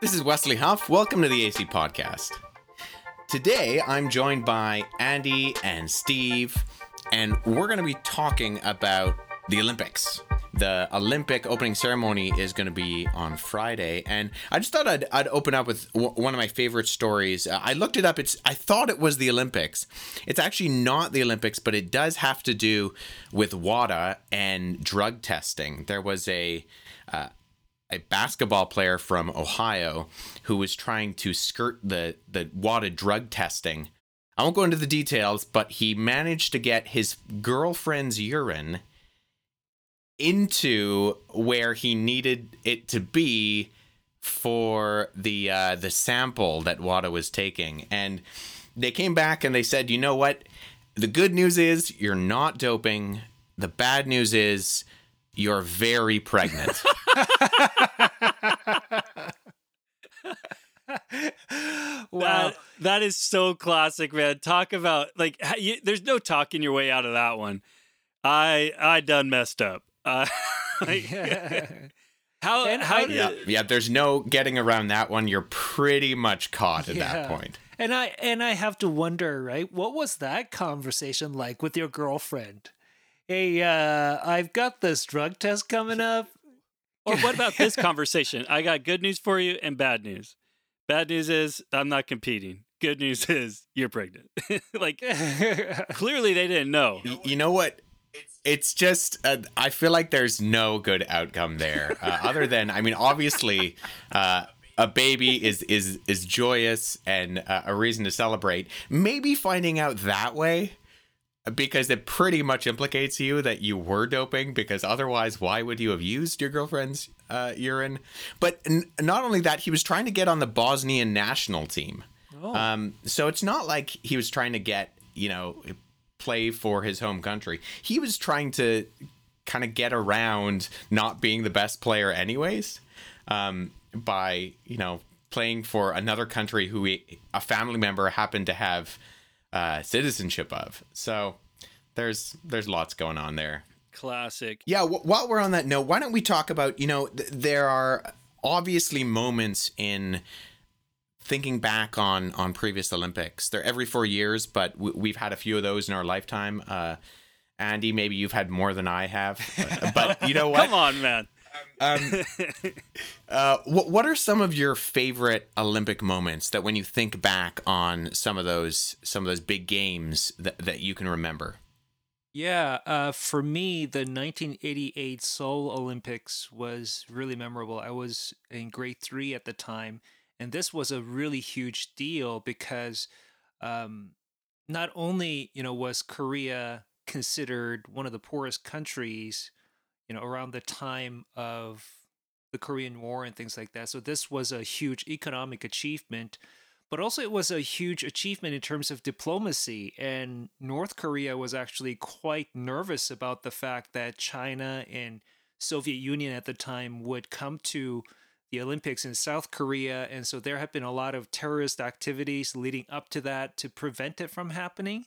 This is Wesley Huff. Welcome to the AC Podcast. Today, I'm joined by Andy and Steve, and we're going to be talking about the Olympics. The Olympic opening ceremony is going to be on Friday, and I just thought I'd, I'd open up with w- one of my favorite stories. Uh, I looked it up. It's I thought it was the Olympics. It's actually not the Olympics, but it does have to do with WADA and drug testing. There was a uh, a basketball player from Ohio who was trying to skirt the the WADA drug testing. I won't go into the details, but he managed to get his girlfriend's urine into where he needed it to be for the uh, the sample that WADA was taking, and they came back and they said, you know what? The good news is you're not doping. The bad news is you're very pregnant. wow, that, that is so classic, man. Talk about like you, there's no talking your way out of that one. I I done messed up. Uh, like, how And how I- did, yeah, yeah. There's no getting around that one. You're pretty much caught at that point. And I and I have to wonder, right? What was that conversation like with your girlfriend? Hey, uh, I've got this drug test coming up. or what about this conversation? I got good news for you and bad news. Bad news is I'm not competing. Good news is you're pregnant. like clearly they didn't know. You know what? It's just uh, I feel like there's no good outcome there, uh, other than I mean, obviously, uh, a baby is is is joyous and uh, a reason to celebrate. Maybe finding out that way. Because it pretty much implicates you that you were doping, because otherwise, why would you have used your girlfriend's uh, urine? But n- not only that, he was trying to get on the Bosnian national team. Oh. Um, so it's not like he was trying to get, you know, play for his home country. He was trying to kind of get around not being the best player, anyways, um, by, you know, playing for another country who he, a family member happened to have uh, citizenship of. So there's there's lots going on there. Classic. Yeah, wh- while we're on that note, why don't we talk about, you know, th- there are obviously moments in thinking back on on previous Olympics. They're every 4 years, but w- we've had a few of those in our lifetime. Uh Andy, maybe you've had more than I have. But, but you know what? Come on, man. Um, uh, what what are some of your favorite Olympic moments that when you think back on some of those some of those big games that, that you can remember? Yeah, uh, for me, the 1988 Seoul Olympics was really memorable. I was in grade three at the time, and this was a really huge deal because um, not only you know was Korea considered one of the poorest countries, you know, around the time of the Korean War and things like that. So this was a huge economic achievement but also it was a huge achievement in terms of diplomacy and north korea was actually quite nervous about the fact that china and soviet union at the time would come to the olympics in south korea and so there have been a lot of terrorist activities leading up to that to prevent it from happening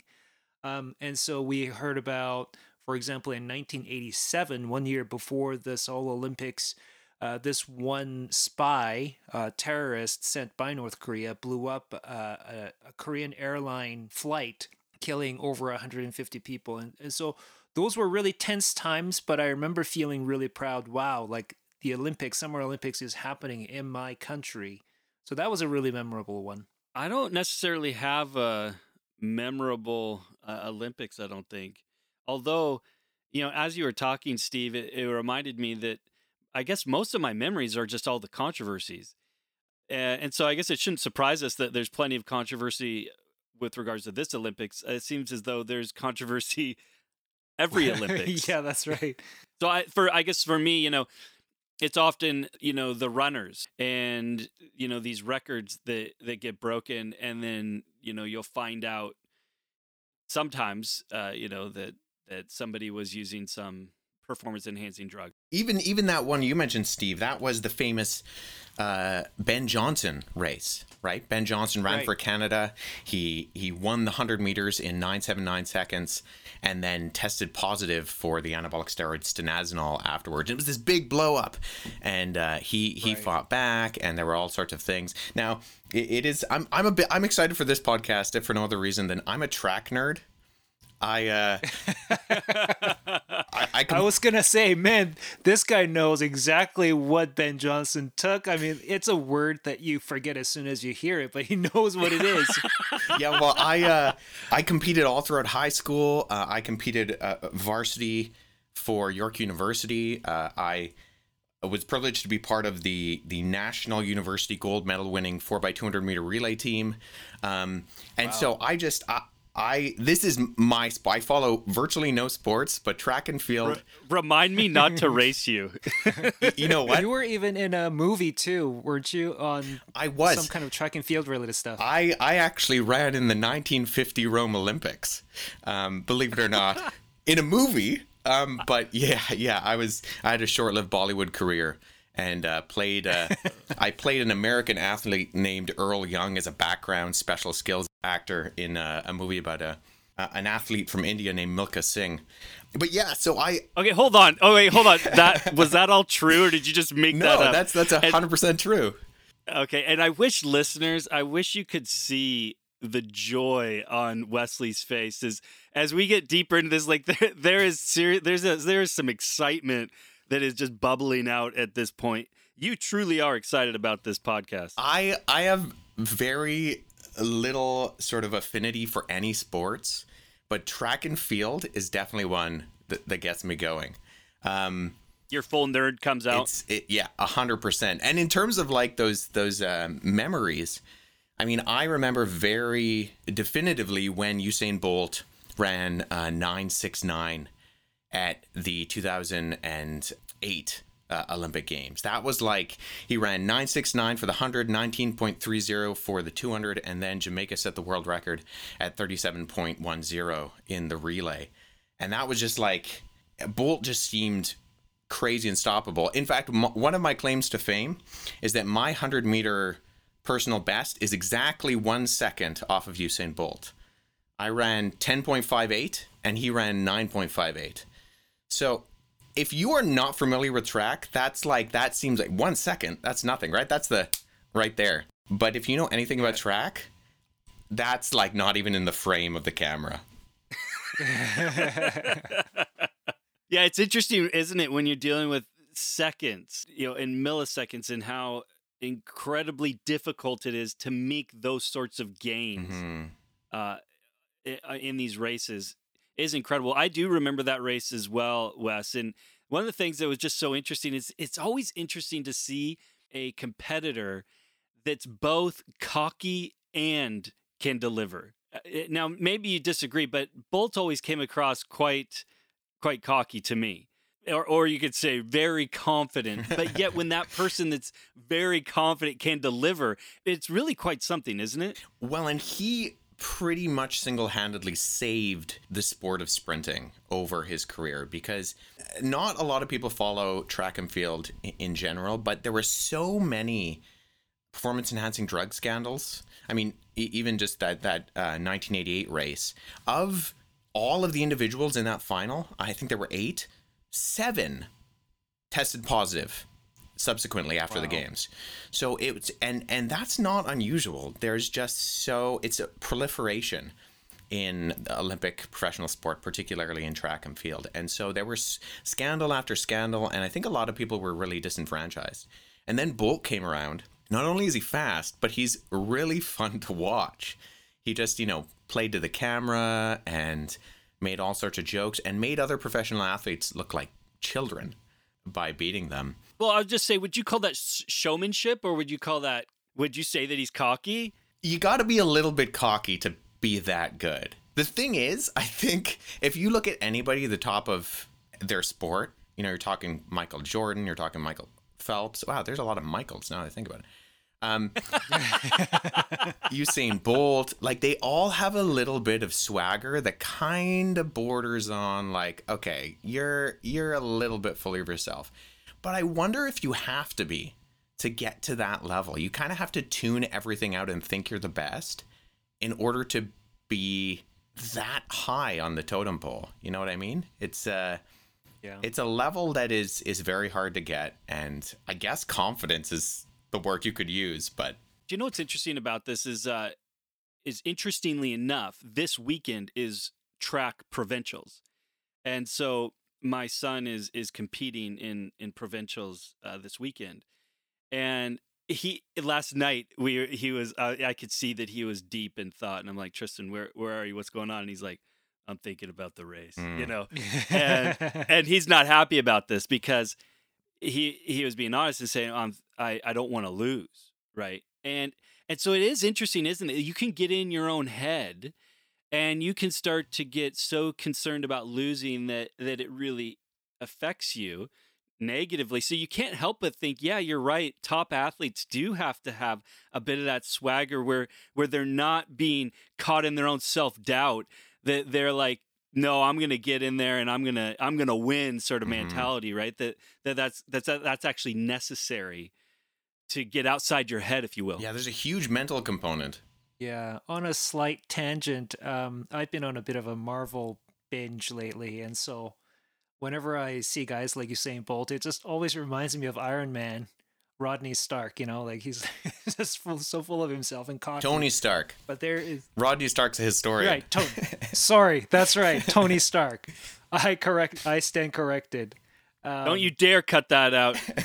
um, and so we heard about for example in 1987 one year before the seoul olympics uh, this one spy, uh, terrorist sent by North Korea, blew up uh, a, a Korean airline flight, killing over 150 people. And, and so those were really tense times, but I remember feeling really proud. Wow, like the Olympics, Summer Olympics is happening in my country. So that was a really memorable one. I don't necessarily have a memorable uh, Olympics, I don't think. Although, you know, as you were talking, Steve, it, it reminded me that I guess most of my memories are just all the controversies. Uh, and so I guess it shouldn't surprise us that there's plenty of controversy with regards to this Olympics. It seems as though there's controversy every Olympics. yeah, that's right. So I for I guess for me, you know, it's often you know the runners and you know these records that that get broken, and then you know you'll find out sometimes uh, you know that that somebody was using some performance enhancing drug. even even that one you mentioned, Steve, that was the famous uh, Ben Johnson race, right? Ben Johnson ran Right. for Canada. He he won the hundred meters in nine seven nine seconds, and then tested positive for the anabolic steroid stanozolol afterwards. It was this big blow up, and uh, he he Right. fought back, and there were all sorts of things. Now it, it is I'm I'm a bit I'm excited for this podcast if for no other reason than I'm a track nerd. I uh, I, I, can, I was gonna say, man, this guy knows exactly what Ben Johnson took. I mean, it's a word that you forget as soon as you hear it, but he knows what it is. yeah, well, I uh, I competed all throughout high school. Uh, I competed uh, varsity for York University. Uh, I was privileged to be part of the the national university gold medal winning four x two hundred meter relay team, um, and so I just I, I this is my I follow virtually no sports, but track and field. Remind me not to race you. You know what? you were even in a movie too, weren't you? On I was. some kind of track and field related stuff. I, I actually ran in the 1950 Rome Olympics, um, believe it or not, in a movie. Um, but yeah, yeah, I was I had a short-lived Bollywood career and uh, played. Uh, I played an American athlete named Earl Young as a background special skills actor in a, a movie about a, a an athlete from India named Milkha Singh. But yeah, so I Okay, hold on. Oh wait, hold on. That was that all true, or did you just make no, that up? No, that's that's a hundred percent true. Okay, and I wish listeners, I wish you could see the joy on Wesley's face as as we get deeper into this. Like there, there is serious, there's a, there is some excitement that is just bubbling out at this point. You truly are excited about this podcast. I I have very little sort of affinity for any sports, but track and field is definitely one that, that gets me going. Um, Your full nerd comes out. it's it, yeah, a hundred percent. And in terms of like those those um, memories, I mean, I remember very definitively when Usain Bolt ran uh, nine six nine at the 2008 uh, Olympic Games. That was like he ran 969 for the 100, 19.30 for the 200, and then Jamaica set the world record at 37.10 in the relay. And that was just like Bolt just seemed crazy unstoppable. In fact, m- one of my claims to fame is that my 100 meter personal best is exactly one second off of Usain Bolt. I ran 10.58 and he ran 9.58. So if you are not familiar with track, that's like, that seems like one second. That's nothing, right? That's the right there. But if you know anything about track, that's like not even in the frame of the camera. Yeah, it's interesting, isn't it, when you're dealing with seconds, you know, in milliseconds, and how incredibly difficult it is to make those sorts of gains Mhm. uh, i- in these races is incredible. I do remember that race as well, Wes. And one of the things that was just so interesting is it's always interesting to see a competitor that's both cocky and can deliver. Uh, Now, maybe you disagree, but Bolt always came across quite quite cocky to me. Or, or you could say very confident, but yet when that person that's very confident can deliver, it's really quite something, isn't it? Well, and he pretty much single handedly saved the sport of sprinting over his career because not a lot of people follow track and field in general, but there were so many performance enhancing drug scandals. I mean, even just that, that uh, 1988 race of all of the individuals in that final, I think there were eight, seven tested positive subsequently after the games. So it's and and that's not unusual. There's just so it's a proliferation in Olympic professional sport, particularly in track and field. And so there was scandal after scandal, and I think a lot of people were really disenfranchised. And then Bolt came around. Not only is he fast, but he's really fun to watch. He just, you know, played to the camera and made all sorts of jokes and made other professional athletes look like children by beating them. Well, I'll just say, would you call that showmanship, or would you call that? Would you say that he's cocky? you got to be a little bit cocky to be that good. The thing is, I think if you look at anybody at the top of their sport, you know, you're talking Michael Jordan, you're talking Michael Phelps. Wow, there's a lot of Michaels now that I think about it. Um, Usain Bolt, like they all have a little bit of swagger that kind of borders on like, okay, you're you're a little bit full of yourself. But I wonder if you have to be to get to that level. You kind of have to tune everything out and think you're the best in order to be that high on the totem pole. You know what I mean? It's uh Yeah. it's a level that is is very hard to get and I guess confidence is the word you could use, but Do you know what's interesting about this is uh is interestingly enough, this weekend is track provincials. And so my son is is competing in in provincials uh, this weekend. And he last night we he was uh, I could see that he was deep in thought and I'm like, "Tristan, where where are you? What's going on?" And he's like, "I'm thinking about the race." You Mm. know. and and he's not happy about this because he he was being honest and saying um, I I don't want to lose right and and so it is interesting isn't it you can get in your own head and you can start to get so concerned about losing that that it really affects you negatively so you can't help but think yeah you're right top athletes do have to have a bit of that swagger where where they're not being caught in their own self-doubt that they're like no i'm gonna get in there and i'm gonna i'm gonna win sort of Mhm. mentality right that, that that's that's that's actually necessary to get outside your head if you will yeah, there's a huge mental component. Yeah, on a slight tangent, um, I've been on a bit of a Marvel binge lately, and so whenever I see guys like Usain Bolt, it just always reminds me of Iron Man, Rodney Stark. You know, like he's just full, so full of himself and cocky. Tony Stark. but there is Rodney Stark's a historian. right. Tony, sorry, that's right, Tony Stark. I correct. I stand corrected. Um, don't you dare cut that out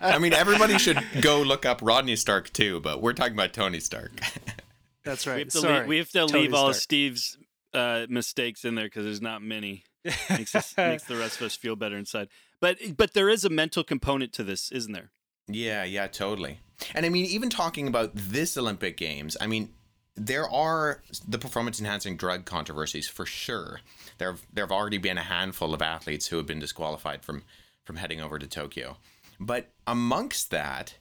I mean, everybody should go look up Rodney Stark too, but we're talking about Tony Stark. That's we right. have to, sorry. leave, we have to Tony leave all Stark. steve's uh, mistakes in there because there's not many makes, us, makes the rest of us feel better inside but but there is a mental component to this isn't there Yeah, yeah, totally. And I mean, even talking about this Olympic Games, I mean, there are the performance enhancing drug controversies for sure. There have, there have already been a handful of athletes who have been disqualified from from heading over to Tokyo. But amongst that,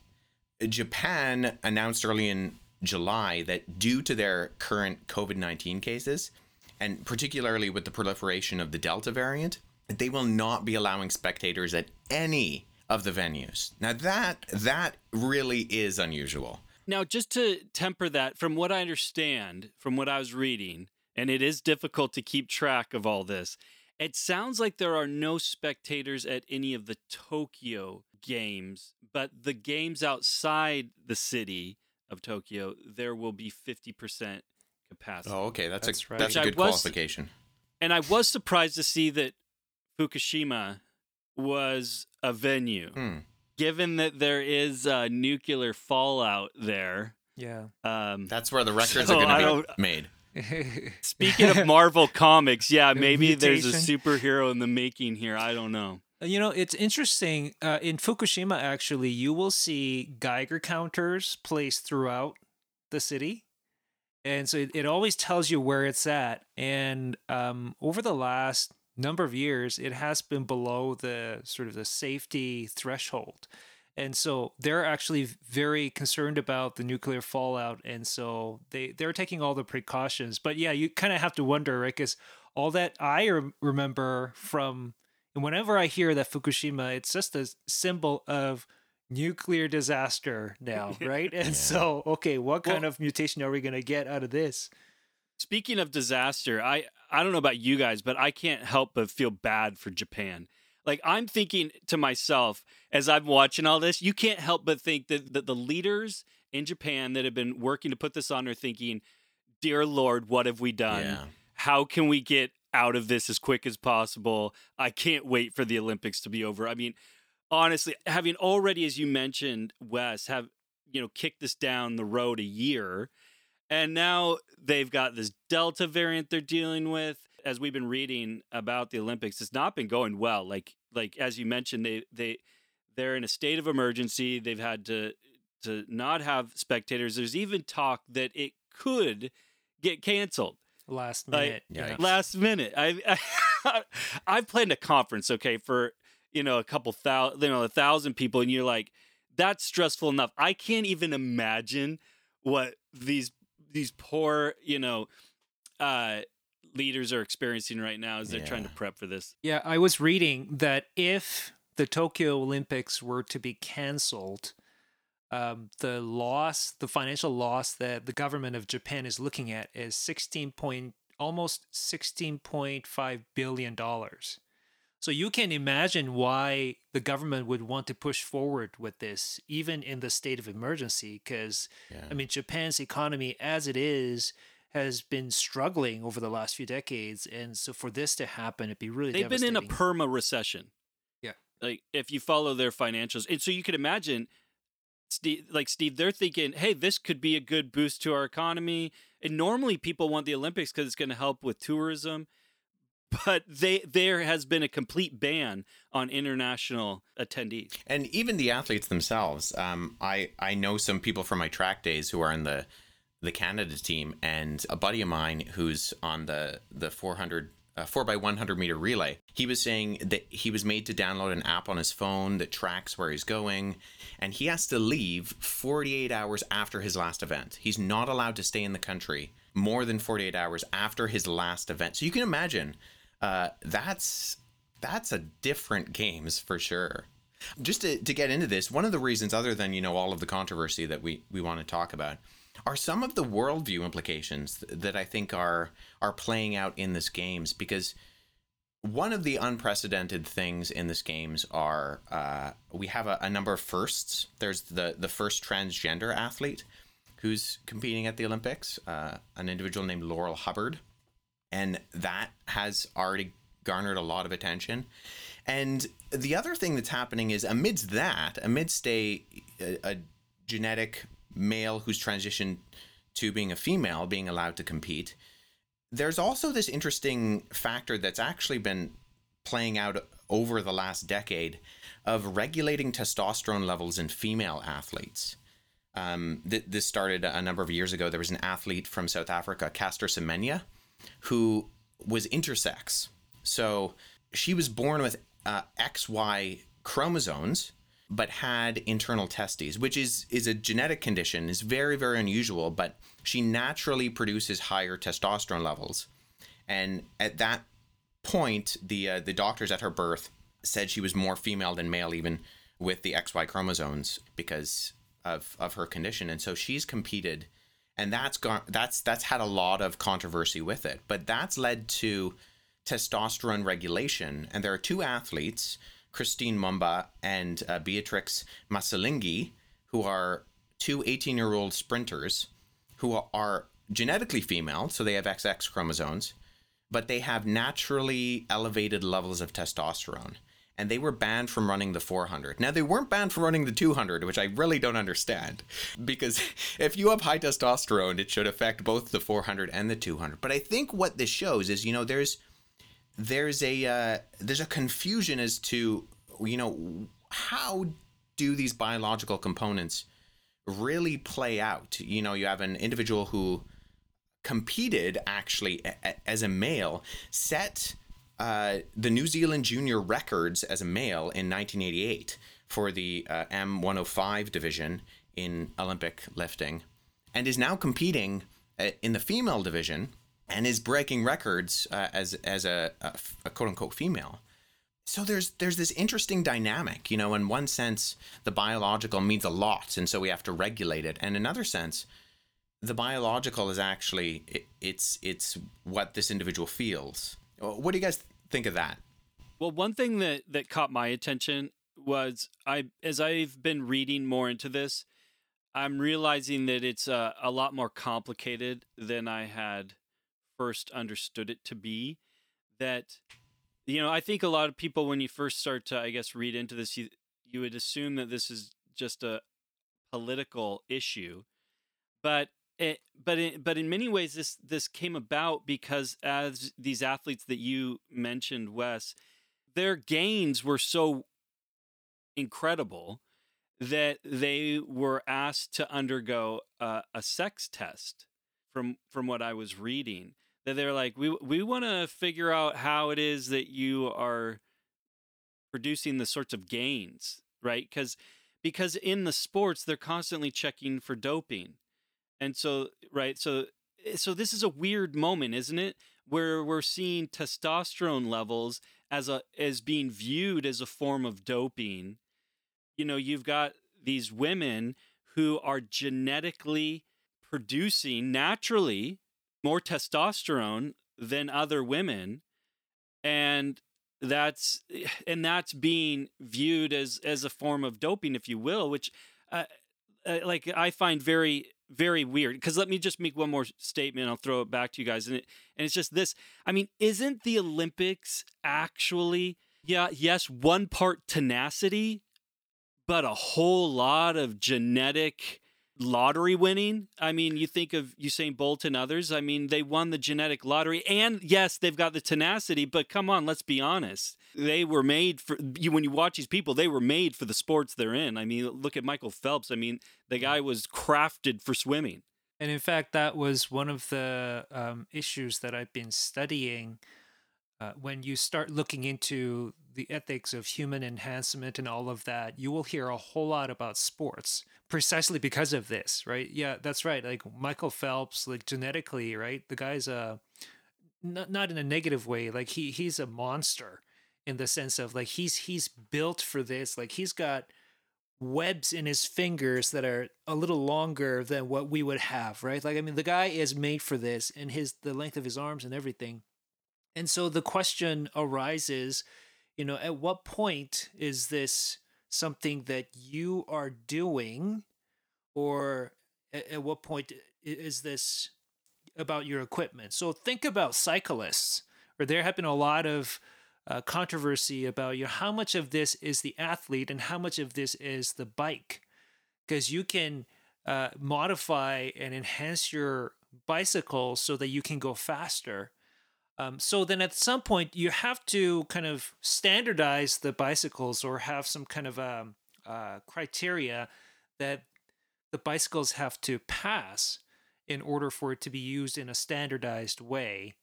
Japan announced early in July that due to their current COVID 19 cases, and particularly with the proliferation of the Delta variant, they will not be allowing spectators at any of the venues. Now that that really is unusual. Now, just to temper that, from what I understand, from what I was reading, and it is difficult to keep track of all this, it sounds like there are no spectators at any of the Tokyo games, but the games outside the city of Tokyo, there will be 50% capacity. Oh, okay, that's, That's a right. that's a good was- qualification. And I was surprised to see that Fukushima was a venue, Hmm. Given that there is uh, nuclear fallout there. Yeah. Um, That's where the records So are going to be made. Speaking of Marvel comics, yeah, The maybe there's a superhero in the making here. I don't know. You know, it's interesting. Uh, in Fukushima, actually, you will see Geiger counters placed throughout the city. And so it, it always tells you where it's at. And um, over the last number of years, it has been below the sort of the safety threshold. And so they're actually very concerned about the nuclear fallout. And so they, they're taking all the precautions. But yeah, you kind of have to wonder, right? Because all that I rem- remember from and whenever I hear that Fukushima, it's just a symbol of nuclear disaster now, right? And Yeah. so, okay, what kind Well- of mutation are we going to get out of this? Speaking of disaster, I I don't know about you guys, but I can't help but feel bad for Japan. Like I'm thinking to myself as I'm watching all this, you can't help but think that, that the leaders in Japan that have been working to put this on are thinking, "Dear Lord, what have we done? Yeah. How can we get out of this as quick as possible? I can't wait for the Olympics to be over." I mean, honestly, having already, as you mentioned, Wes, have you know kicked this down the road a year, and now they've got this Delta variant they're dealing with. As we've been reading about the Olympics, it's not been going well. Like like as you mentioned, they they they're in a state of emergency. They've had to to not have spectators. There's even talk that it could get canceled Last minute. Yeah. last minute. I, I I've planned a conference, okay, for you know a couple thousand, you know, a thousand people, and you're like, that's stressful enough. I can't even imagine what these these poor, you know, uh leaders are experiencing right now as they're trying to prep for this. Yeah, I was reading that if the Tokyo Olympics were to be canceled, um, the loss, the financial loss that the government of Japan is looking at is sixteen point, almost sixteen point five billion dollars. So you can imagine why the government would want to push forward with this, even in the state of emergency, because Yeah. I mean, Japan's economy as it is has been struggling over the last few decades, and so for this to happen, it'd be really They've been in a perma recession. Yeah. Like if you follow their financials. And so you could imagine Steve like Steve, they're thinking, hey, this could be a good boost to our economy. And normally people want the Olympics because it's going to help with tourism. But they there has been a complete ban on international attendees. and even the athletes themselves. Um, I I know some people from my track days who are in the the Canada team, and a buddy of mine who's on the the 400 uh, four by 100 meter relay. He was saying that he was made to download an app on his phone that tracks where he's going, and he has to leave 48 hours after his last event. He's not allowed to stay in the country more than 48 hours after his last event. So you can imagine uh, that's that's a different games for sure. Just to, to get into this, one of the reasons, other than you know all of the controversy that we we want to talk about, are some of the worldview implications th- that I think are are playing out in this games because one of the unprecedented things in this games are uh, we have a, a number of firsts. There's the the first transgender athlete who's competing at the Olympics, uh, an individual named Laurel Hubbard, and that has already garnered a lot of attention. And the other thing that's happening is amidst that, amidst a, a, a genetic male who's transitioned to being a female being allowed to compete, there's also this interesting factor that's actually been playing out over the last decade of regulating testosterone levels in female athletes. Um, th- this started a number of years ago. There was an athlete from South Africa, Caster Semenya, who was intersex. So she was born with uh, XY chromosomes, but had internal testes, which is is a genetic condition. is very very unusual, but she naturally produces higher testosterone levels, and at that point, the uh, the doctors at her birth said she was more female than male, even with the XY chromosomes, because of of her condition, and so she's competed and that's gone that's that's had a lot of controversy with it. But that's led to testosterone regulation. And there are two athletes christine Mboma and uh, beatrix Masilingi who are two 18 year old sprinters who are genetically female so they have xx chromosomes but they have naturally elevated levels of testosterone and they were banned from running the 400. Now, they weren't banned from running the 200, which I really don't understand, because if you have high testosterone, it should affect both the 400 and the 200. But I think what this shows is, you know, there's there's a uh, there's a confusion as to, you know, how do these biological components really play out? You know, you have an individual who competed actually as a male, set uh, the New Zealand junior records as a male in 1988 for the uh, M105 division in Olympic lifting, and is now competing uh, in the female division and is breaking records uh, as as a, a, a quote unquote female. So there's there's this interesting dynamic, you know. In one sense, the biological means a lot, and so we have to regulate it. And in another sense, the biological is actually it, it's it's what this individual feels. What do you guys think of that? Well, one thing that that caught my attention was I as I've been reading more into this, I'm realizing that it's uh, a lot more complicated than I had first understood it to be. That you know, I think a lot of people when you first start to I guess read into this you you would assume that this is just a political issue. But it, but in, but in many ways this this came about because as these athletes that you mentioned Wes their gains were so incredible that they were asked to undergo a, a sex test from from what I was reading that they're like we we want to figure out how it is that you are producing the sorts of gains right because because in the sports they're constantly checking for doping. And so right, so so this is a weird moment, isn't it? Where we're seeing testosterone levels as a as being viewed as a form of doping. You know, you've got these women who are genetically producing naturally more testosterone than other women and that's and that's being viewed as as a form of doping if you will which uh, uh, like i find very very weird because let me just make one more statement i'll throw it back to you guys and it and it's just this i mean isn't the olympics actually yeah yes one part tenacity but a whole lot of genetic lottery winning. I mean, you think of Usain Bolt and others. I mean, they won the genetic lottery, and yes, they've got the tenacity. But come on, let's be honest. They were made for you. When you watch these people, they were made for the sports they're in. I mean, look at Michael Phelps. I mean, the guy was crafted for swimming. And in fact, that was one of the um, issues that I've been studying. Uh, when you start looking into the ethics of human enhancement and all of that, you will hear a whole lot about sports precisely because of this, right? Yeah, that's right. Like Michael Phelps, like genetically, right? The guy's a not not in a negative way. Like he he's a monster in the sense of like he's he's built for this. Like he's got webs in his fingers that are a little longer than what we would have, right? Like I mean the guy is made for this and his the length of his arms and everything. And so the question arises you know, at what point is this something that you are doing, or at, at what point is this about your equipment? So think about cyclists, or there have been a lot of uh, controversy about you know, how much of this is the athlete and how much of this is the bike, because you can uh, modify and enhance your bicycle so that you can go faster um, so then at some point you have to kind of standardize the bicycles or have some kind of um, uh, criteria that the bicycles have to pass in order for it to be used in a standardized way.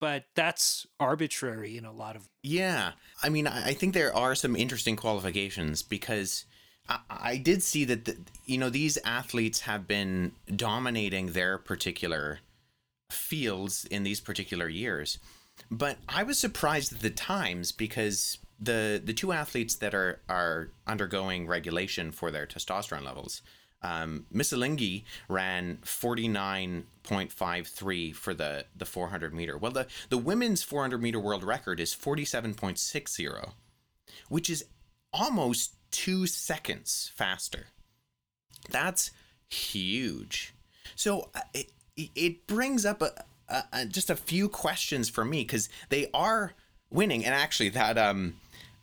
But that's arbitrary in a lot of. Yeah. I mean, I think there are some interesting qualifications because I, I did see that, the, you know, these athletes have been dominating their particular fields in these particular years. But I was surprised at the times because the the two athletes that are are undergoing regulation for their testosterone levels, um, Masilingi ran 49.53 for the, the 400 meter. Well, the, the women's 400 meter world record is 47.60, which is almost two seconds faster. That's huge. So uh, it, it brings up a, a, a just a few questions for me because they are winning, and actually that um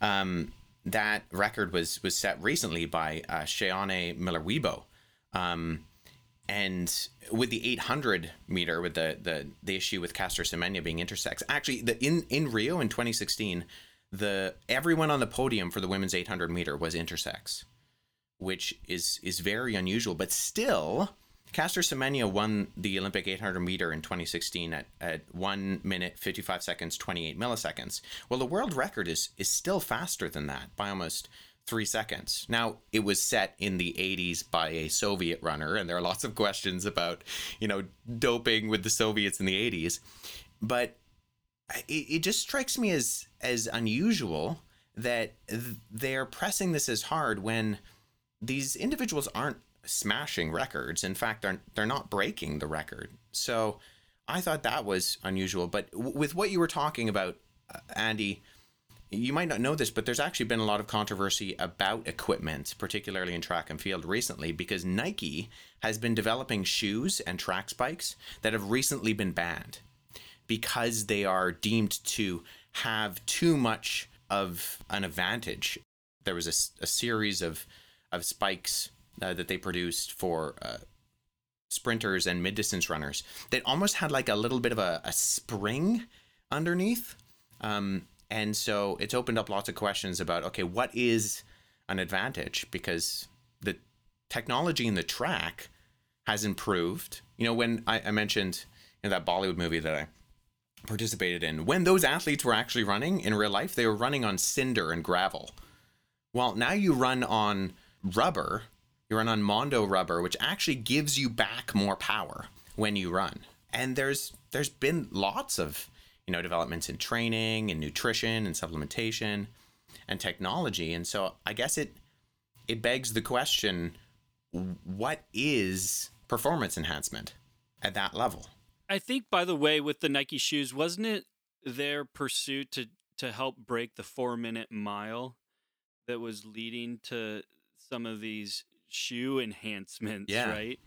um that record was was set recently by uh, Shaunae Miller-Uibo. Um, and with the 800 meter, with the the the issue with Caster Semenya being intersex, actually, the in in Rio in 2016, the everyone on the podium for the women's 800 meter was intersex, which is is very unusual, but still Caster Semenya won the Olympic 800 meter in 2016 at, at 1 minute 55 seconds 28 milliseconds. Well, the world record is is still faster than that by almost three seconds. Now, it was set in the 80s by a Soviet runner, and there are lots of questions about, you know, doping with the Soviets in the 80s. But it, it just strikes me as as unusual that they're pressing this as hard when these individuals aren't smashing records. In fact, they're they're not breaking the record. So I thought that was unusual. But w- with what you were talking about, uh, Andy, you might not know this, but there's actually been a lot of controversy about equipment, particularly in track and field recently, because Nike has been developing shoes and track spikes that have recently been banned because they are deemed to have too much of an advantage. There was a, a series of of spikes uh, that they produced for uh, sprinters and mid distance runners that almost had like a little bit of a, a spring underneath. Um, and so it's opened up lots of questions about okay, what is an advantage? Because the technology in the track has improved. You know, when I, I mentioned in that Bollywood movie that I participated in, when those athletes were actually running in real life, they were running on cinder and gravel. Well, now you run on rubber. You run on Mondo rubber, which actually gives you back more power when you run. And there's there's been lots of you know developments in training and nutrition and supplementation and technology. And so I guess it it begs the question: What is performance enhancement at that level? I think, by the way, with the Nike shoes, wasn't it their pursuit to to help break the four minute mile that was leading to some of these shoe enhancements, Yeah. right?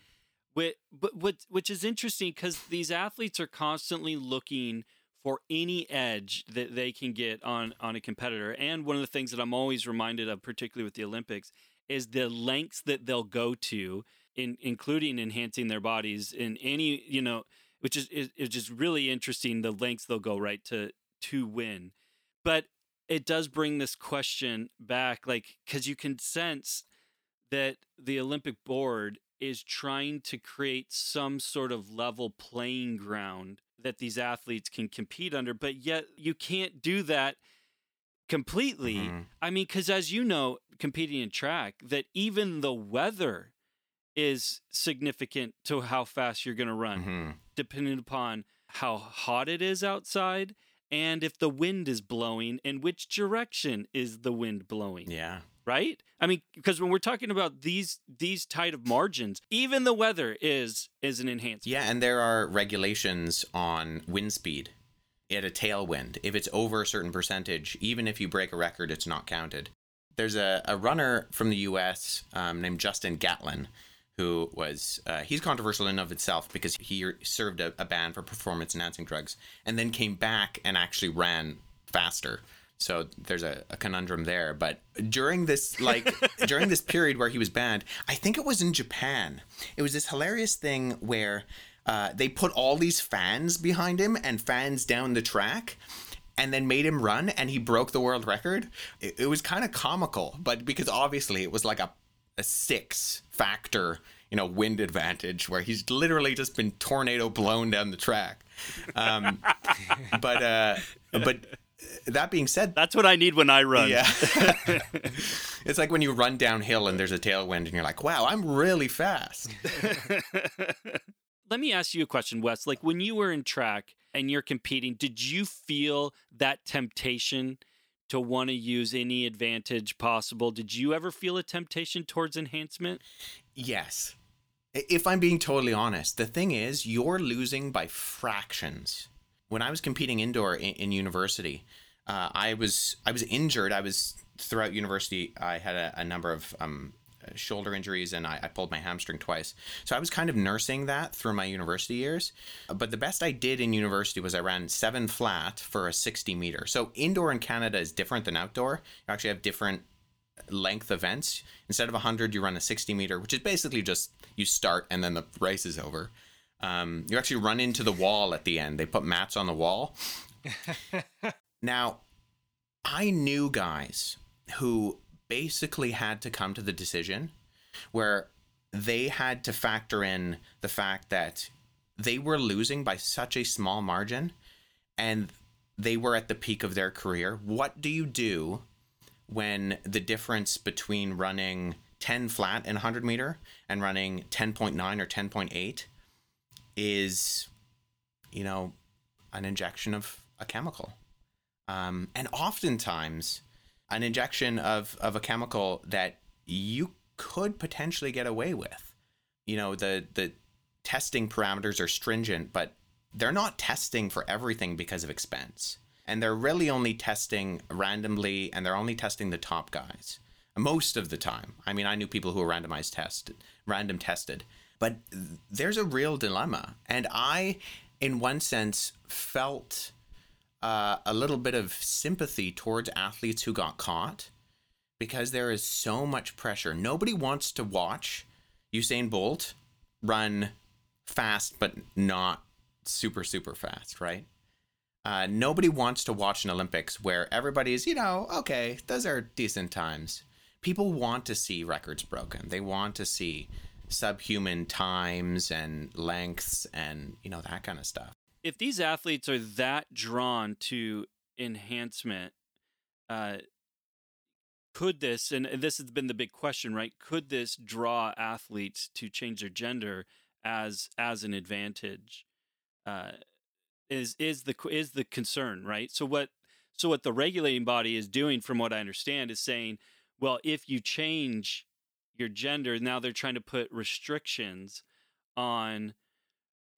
Which, but what which is interesting because these athletes are constantly looking for any edge that they can get on on a competitor. And one of the things that I'm always reminded of, particularly with the Olympics, is the lengths that they'll go to in including enhancing their bodies in any you know which is, is is just really interesting the lengths they'll go right to to win but it does bring this question back like because you can sense that the olympic board is trying to create some sort of level playing ground that these athletes can compete under but yet you can't do that completely Mhm. i mean because as you know competing in track that even the weather is significant to how fast you're going to run Mhm. depending upon how hot it is outside and if the wind is blowing and which direction is the wind blowing Yeah. Right i mean because when we're talking about these these tight of margins even the weather is is an enhancement Yeah, and there are regulations on wind speed at a tailwind. If it's over a certain percentage, even if you break a record, it's not counted. There's a, a runner from the US um, named Justin Gatlin who was, uh, he's controversial in of itself because he served a, a ban for performance enhancing drugs and then came back and actually ran faster. So there's a, a conundrum there. But during this, like, during this period where he was banned, I think it was in Japan. It was this hilarious thing where uh, they put all these fans behind him and fans down the track and then made him run and he broke the world record. It, it was kind of comical, but because obviously it was like a, a six factor, you know, wind advantage where he's literally just been tornado blown down the track. Um, but, uh, but that being said, that's what i need when i run yeah. it's like when you run downhill and there's a tailwind and you're like, wow, I'm really fast. Let me ask you a question, Wes. Like when you were in track and you're competing, did you feel that temptation to want to use any advantage possible? Did you ever feel a temptation towards enhancement? Yes. If I'm being totally honest, the thing is, you're losing by fractions. When I was competing indoor in, in university, uh, I was I was injured. I was throughout university. I had a, a number of um, shoulder injuries, and I, I pulled my hamstring twice. So I was kind of nursing that through my university years. But the best I did in university was I ran seven flat for a 60 meter. So indoor in Canada is different than outdoor. You actually have different length events. Instead of 100, you run a 60 meter, which is basically just you start and then the race is over. Um, you actually run into the wall at the end. They put mats on the wall. now, I knew guys who basically had to come to the decision where they had to factor in the fact that they were losing by such a small margin and they were at the peak of their career. What do you do when the difference between running 10 flat in 100 meter and running 10.9 or 10.8 is, you know, an injection of a chemical? Um, and oftentimes, an injection of, of a chemical that you could potentially get away with. You know, the, the testing parameters are stringent, but they're not testing for everything because of expense. And they're really only testing randomly and they're only testing the top guys most of the time. I mean, I knew people who were randomized tested, random tested, but there's a real dilemma. And I, in one sense, felt uh, a little bit of sympathy towards athletes who got caught because there is so much pressure. Nobody wants to watch Usain Bolt run fast, but not super, super fast, right? Uh, nobody wants to watch an Olympics where everybody's, you know, okay, those are decent times. People want to see records broken. They want to see subhuman times and lengths and, you know, that kind of stuff. If these athletes are that drawn to enhancement, uh, could this and this has been the big question, right? Could this draw athletes to change their gender as as an advantage? Uh, is is the is the concern, right? So what so what the regulating body is doing, from what I understand, is saying, well, if you change your gender, now they're trying to put restrictions on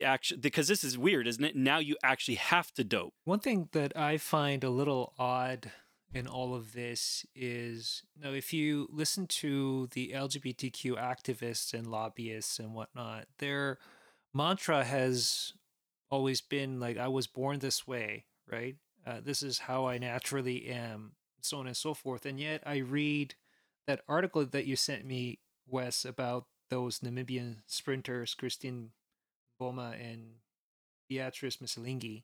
actually because this is weird, isn't it? Now you actually have to dope. One thing that I find a little odd in all of this is now if you listen to the LGBTQ activists and lobbyists and whatnot, their mantra has always been like, I was born this way, right? Uh, this is how I naturally am, so on and so forth. And yet I read that article that you sent me, Wes, about those Namibian sprinters, Christine Mboma and Beatrice Masilingi,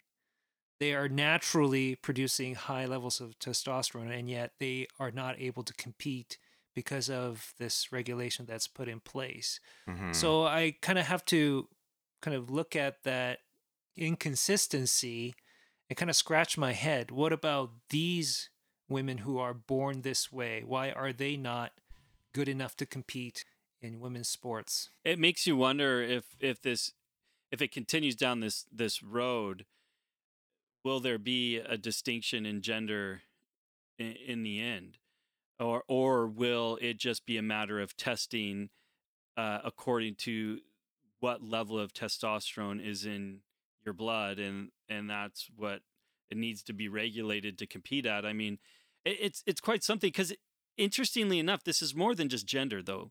they are naturally producing high levels of testosterone, and yet they are not able to compete because of this regulation that's put in place. Mm-hmm. So I kind of have to kind of look at that inconsistency and kind of scratch my head. What about these women who are born this way? Why are they not good enough to compete in women's sports? It makes you wonder if if this if it continues down this this road will there be a distinction in gender in, in the end? Or or will it just be a matter of testing uh, according to what level of testosterone is in your blood and and that's what it needs to be regulated to compete at? I mean it, it's it's quite something because interestingly enough this is more than just gender though.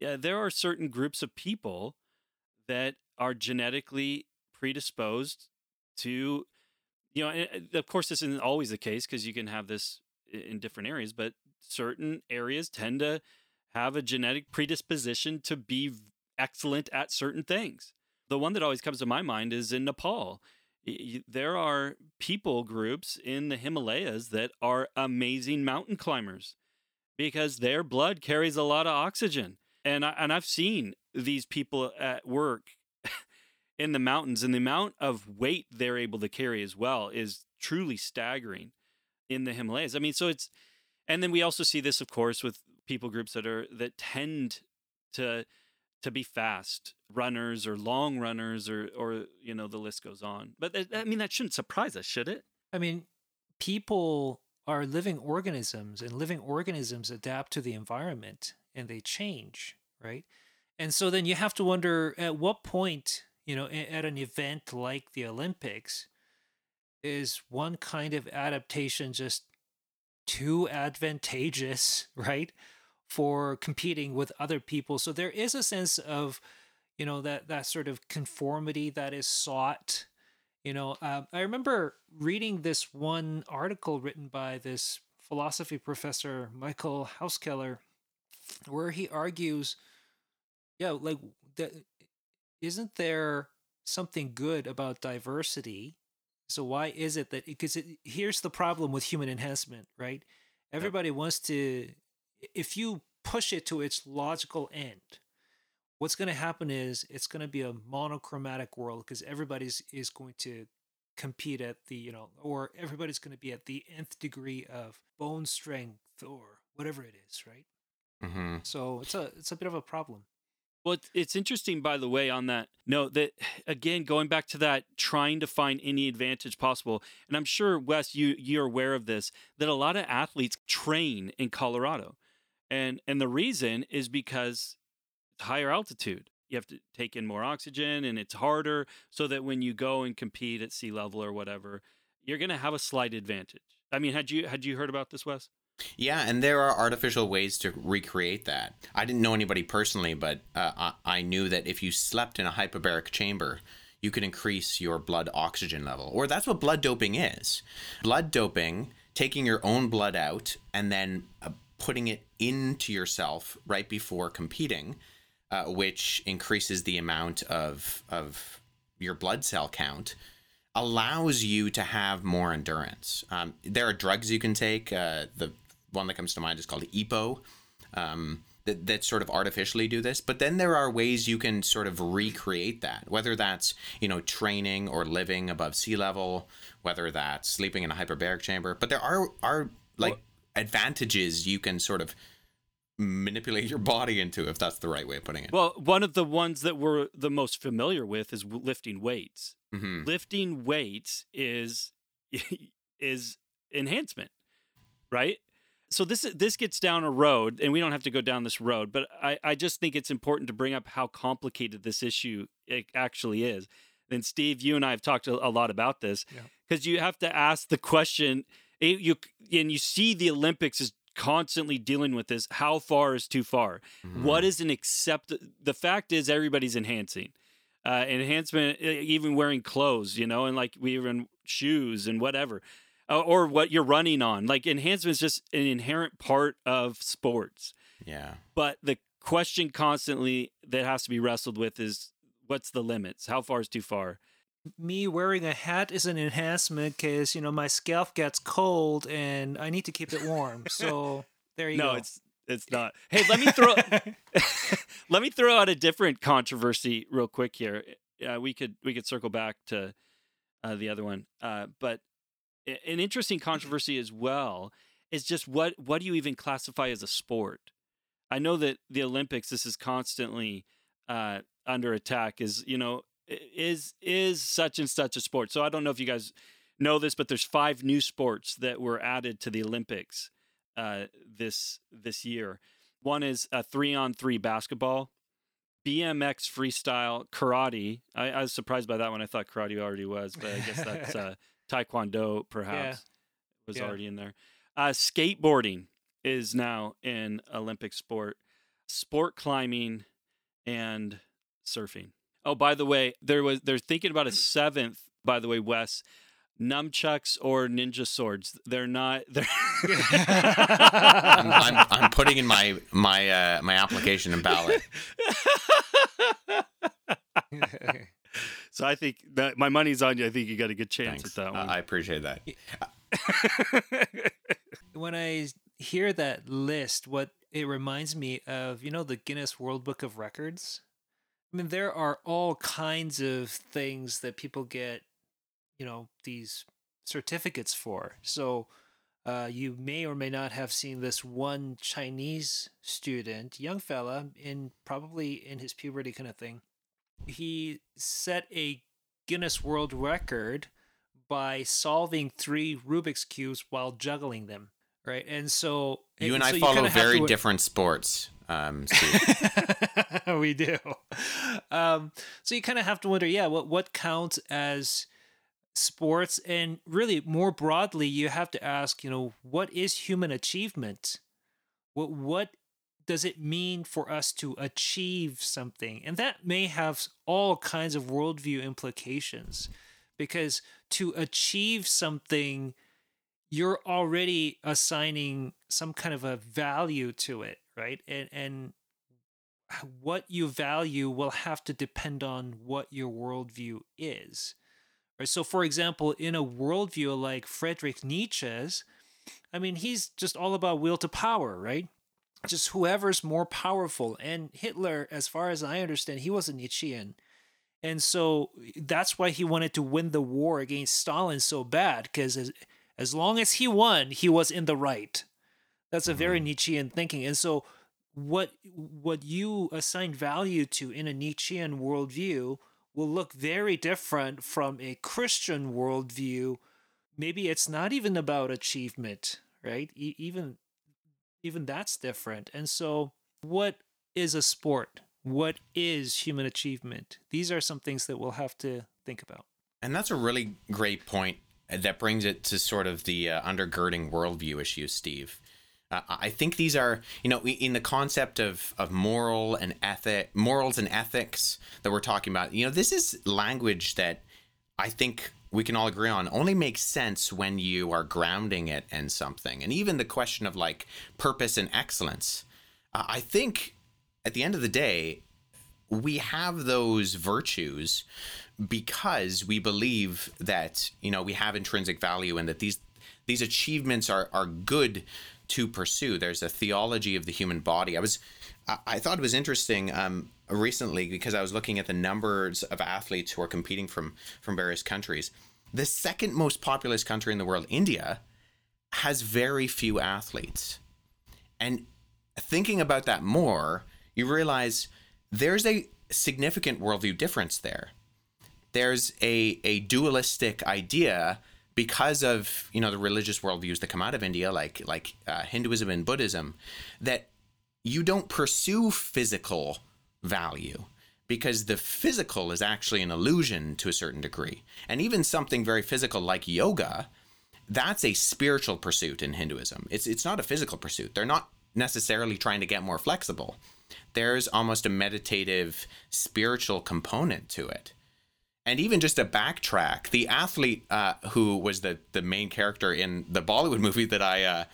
Yeah, there are certain groups of people that are genetically predisposed to you know, of course, this isn't always the case because you can have this in different areas, but certain areas tend to have a genetic predisposition to be excellent at certain things. The one that always comes to my mind is in Nepal. There are people groups in the Himalayas that are amazing mountain climbers because their blood carries a lot of oxygen. And I, and I've seen these people at work in the mountains and the amount of weight they're able to carry as well is truly staggering in the Himalayas. I mean, so it's and then we also see this of course with people groups that are that tend to to be fast runners or long runners or or you know the list goes on. But I mean that shouldn't surprise us, should it? I mean, people are living organisms and living organisms adapt to the environment and they change, right? And so then you have to wonder at what point you know, at an event like the Olympics, is one kind of adaptation just too advantageous, right? For competing with other people. So there is a sense of, you know, that that sort of conformity that is sought. You know, uh, I remember reading this one article written by this philosophy professor, Michael Hauskeller, where he argues, yeah, like that isn't there something good about diversity? So why is it that because it, here's the problem with human enhancement, right? Everybody yep. wants to if you push it to its logical end, what's going to happen is it's going to be a monochromatic world because everybody's is going to compete at the you know or everybody's going to be at the nth degree of bone strength or whatever it is right mm-hmm. so it's a it's a bit of a problem well, it's interesting, by the way, on that note, that again, going back to that, trying to find any advantage possible. And I'm sure, Wes, you, you're aware of this, that a lot of athletes train in Colorado. And, and the reason is because it's higher altitude. You have to take in more oxygen and it's harder so that when you go and compete at sea level or whatever, you're going to have a slight advantage. I mean, had you had you heard about this, Wes? Yeah, and there are artificial ways to recreate that. I didn't know anybody personally, but uh, I knew that if you slept in a hyperbaric chamber, you could increase your blood oxygen level. Or that's what blood doping is. Blood doping, taking your own blood out and then uh, putting it into yourself right before competing, uh, which increases the amount of of your blood cell count allows you to have more endurance. Um, there are drugs you can take. Uh, the one that comes to mind is called EPO. Um, that, that sort of artificially do this but then there are ways you can sort of recreate that whether that's you know training or living above sea level whether that's sleeping in a hyperbaric chamber but there are are like advantages you can sort of manipulate your body into, if that's the right way of putting it. Well, one of the ones that we're the most familiar with is lifting weights. Mhm. Lifting weights is is enhancement, right? So this this gets down a road, and we don't have to go down this road, but I, I just think it's important to bring up how complicated this issue it actually is. And Steve, you and I have talked a, a lot about this Yeah. because you have to ask the question. it- you and you see the Olympics is constantly dealing with this. How far is too far? What is an accept? The fact is, everybody's enhancing. Uh, enhancement, even wearing clothes, you know, and like we even shoes and whatever, uh, or what you're running on. Like enhancement is just an inherent part of sports. Yeah. But the question constantly that has to be wrestled with is what's the limits? How far is too far? Me wearing a hat is an enhancement because you know my scalp gets cold and I need to keep it warm. So there you no, go. No, it's it's not. Hey, let me throw let me throw out a different controversy real quick here. Uh, we could we could circle back to uh, the other one, uh, but a- an interesting controversy as well is just what what do you even classify as a sport? I know that the Olympics this is constantly uh, under attack. Is you know is is such and such a sport? So I don't know if you guys know this, but there's five new sports that were added to the Olympics uh, this this year. One is a three on three basketball, BMX freestyle, karate. I, I was surprised by that one. I thought karate already was, but I guess that's uh, taekwondo perhaps was Yeah. already in there. Uh, skateboarding is now an Olympic sport. Sport climbing and surfing. Oh, by the way, there was they're thinking about a seventh. By the way, Wes, nunchucks or ninja swords. They're not. They're I'm, I'm, I'm putting in my my uh, my application and ballot. so I think that my money's on you. I think you got a good chance Thanks. at that Uh, one. I appreciate that. when I hear that list, what it reminds me of, you know, the Guinness World Book of Records. I mean, there are all kinds of things that people get, you know, these certificates for. So, uh, you may or may not have seen this one Chinese student, young fella, in probably in his puberty kind of thing. He set a Guinness World Record by solving three Rubik's cubes while juggling them. Right, and so You and I follow very to- different sports. Um, we do. Um, so you kind of have to wonder, yeah, what what counts as sports, and really more broadly, you have to ask, you know, what is human achievement? What what does it mean for us to achieve something? And that may have all kinds of worldview implications, because to achieve something you're already assigning some kind of a value to it, right? And and what you value will have to depend on what your worldview is. Right? So, for example, in a worldview like Friedrich Nietzsche's, I mean, he's just all about will to power, right? Just whoever's more powerful. And Hitler, as far as I understand, he was a Nietzschean. And so that's why he wanted to win the war against Stalin so bad, because as, as long as he won, he was in the right. That's a mm-hmm. very Nietzschean thinking. And so what what you assign value to in a Nietzschean worldview will look very different from a Christian worldview. Maybe it's not even about achievement, right? E- even even that's different. And so, what is a sport? What is human achievement? These are some things that we'll have to think about. And that's a really great point that brings it to sort of the uh, undergirding worldview issue, Steve. Uh, I think these are, you know, in the concept of, of moral and ethic, morals and ethics that we're talking about. You know, this is language that I think we can all agree on only makes sense when you are grounding it in something. And even the question of like purpose and excellence, uh, I think at the end of the day, we have those virtues because we believe that you know we have intrinsic value and that these these achievements are are good to pursue there's a theology of the human body i was i, I thought it was interesting um recently because i was looking at the numbers of athletes who are competing from from various countries the second most populous country in the world india has very few athletes. And thinking about that more, you realize there's a significant worldview difference there. There's a, a dualistic idea because of you know the religious worldviews that come out of India, like like uh, Hinduism and Buddhism, that you don't pursue physical value because the physical is actually an illusion to a certain degree, and even something very physical like yoga, that's a spiritual pursuit in Hinduism. It's it's not a physical pursuit. They're not necessarily trying to get more flexible. There's almost a meditative spiritual component to it and even just a backtrack, the athlete uh, who was the the main character in the Bollywood movie that I uh,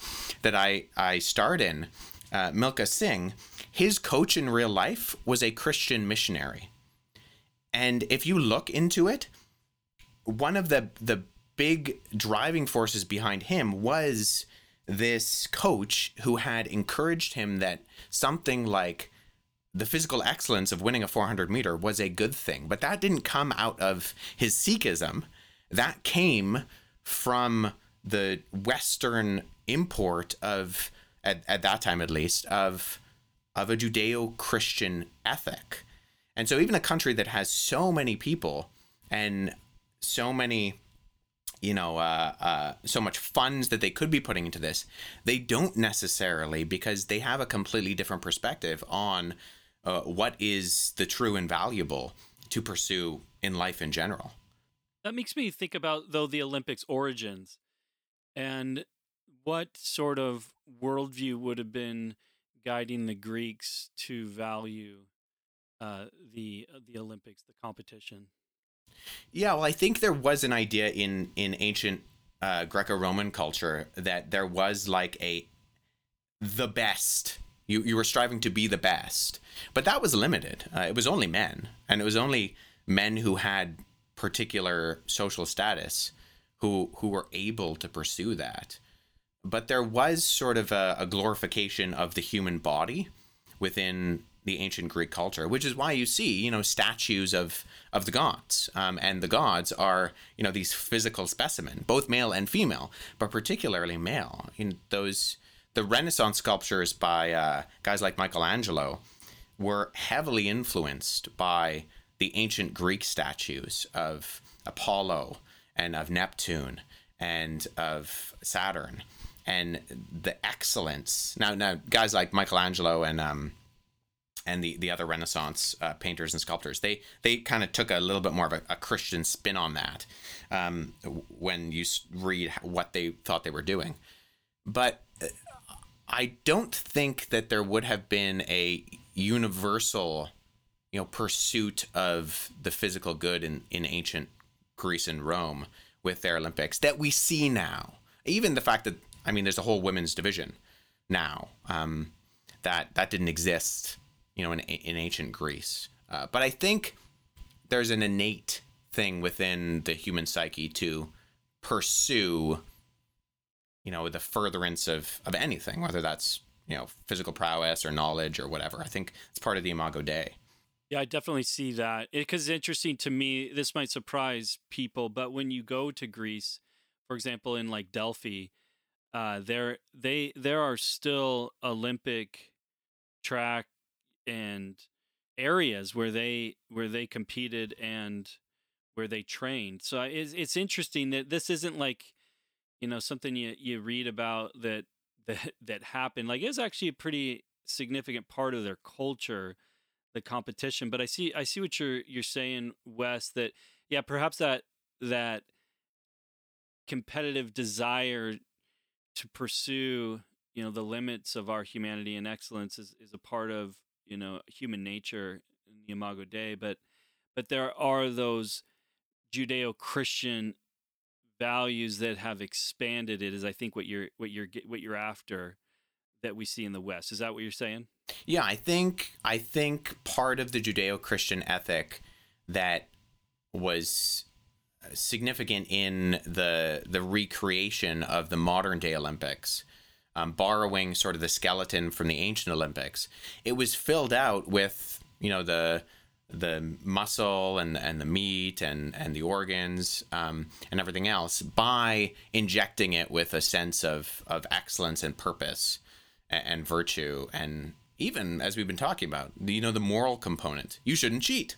that I I starred in, uh, Milkha Singh, his coach in real life was a Christian missionary, and if you look into it, one of the the big driving forces behind him was this coach who had encouraged him that something like the physical excellence of winning a 400 meter was a good thing, but that didn't come out of his Sikhism. That came from the Western import of, at, at that time at least, of of a Judeo-Christian ethic. And so even a country that has so many people and so many you know uh, uh, so much funds that they could be putting into this they don't necessarily because they have a completely different perspective on uh, what is the true and valuable to pursue in life in general. That makes me think about though the Olympics origins and what sort of worldview would have been guiding the Greeks to value uh, the uh, the Olympics, the competition. Yeah, well, I think there was an idea in in ancient uh, Greco-Roman culture that there was like a the best you you were striving to be the best, but that was limited. Uh, it was only men, and it was only men who had particular social status who who were able to pursue that. But there was sort of a, a glorification of the human body within the ancient Greek culture, which is why you see, you know, statues of of the gods, um, and the gods are, you know, these physical specimen, both male and female, but particularly male. In those the Renaissance sculptures by uh, guys like Michelangelo were heavily influenced by the ancient Greek statues of Apollo and of Neptune and of Saturn and the excellence. Now, now guys like Michelangelo and um, and the, the other Renaissance uh, painters and sculptors, they they kind of took a little bit more of a, a Christian spin on that um, when you read what they thought they were doing. But uh, I don't think that there would have been a universal, you know, pursuit of the physical good in, in ancient Greece and Rome with their Olympics that we see now. Even the fact that I mean, there's a whole women's division now um, that that didn't exist, you know, in in ancient Greece. Uh, but I think there's an innate thing within the human psyche to pursue you know, the furtherance of of anything, whether that's you know physical prowess or knowledge or whatever. I think it's part of the Imago Dei. Yeah, I definitely see that because it, it's interesting to me. This might surprise people, but when you go to Greece, for example, in like Delphi, uh, there they there are still Olympic track and areas where they where they competed and where they trained. So it's it's interesting that this isn't like you know something you you read about that that that happened like it's actually a pretty significant part of their culture the competition but i see i see what you're you're saying wes that yeah perhaps that that competitive desire to pursue you know the limits of our humanity and excellence is, is a part of you know human nature in the imago dei but but there are those judeo-christian values that have expanded it is I think what you're what you're what you're after that we see in the West. Is that what you're saying? Yeah, I think I think part of the Judeo-Christian ethic that was significant in the the recreation of the modern day Olympics, um, borrowing sort of the skeleton from the ancient Olympics. It was filled out with you know the the muscle and and the meat and and the organs um, and everything else by injecting it with a sense of of excellence and purpose and, and virtue and even as we've been talking about you know the moral component you shouldn't cheat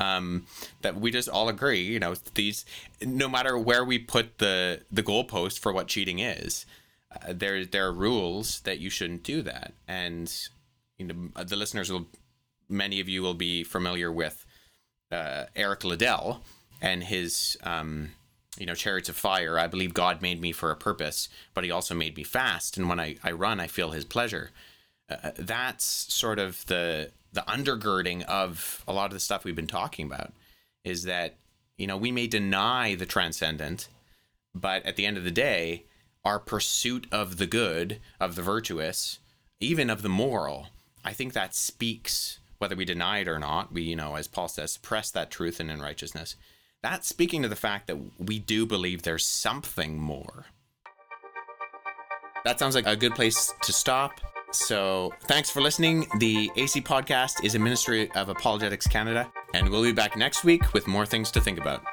um, that we just all agree you know these no matter where we put the the goalpost for what cheating is uh, there there are rules that you shouldn't do that and you know the listeners will many of you will be familiar with uh, Eric Liddell and his, um, you know, Chariots of Fire. I believe God made me for a purpose, but He also made me fast. And when I, I run, I feel His pleasure. Uh, that's sort of the the undergirding of a lot of the stuff we've been talking about. Is that you know we may deny the transcendent, but at the end of the day, our pursuit of the good, of the virtuous, even of the moral, I think that speaks whether we deny it or not, we, you know, as Paul says, suppress that truth and in righteousness. That's speaking to the fact that we do believe there's something more. That sounds like a good place to stop. So, thanks for listening. The AC Podcast is a ministry of Apologetics Canada, and we'll be back next week with more things to think about.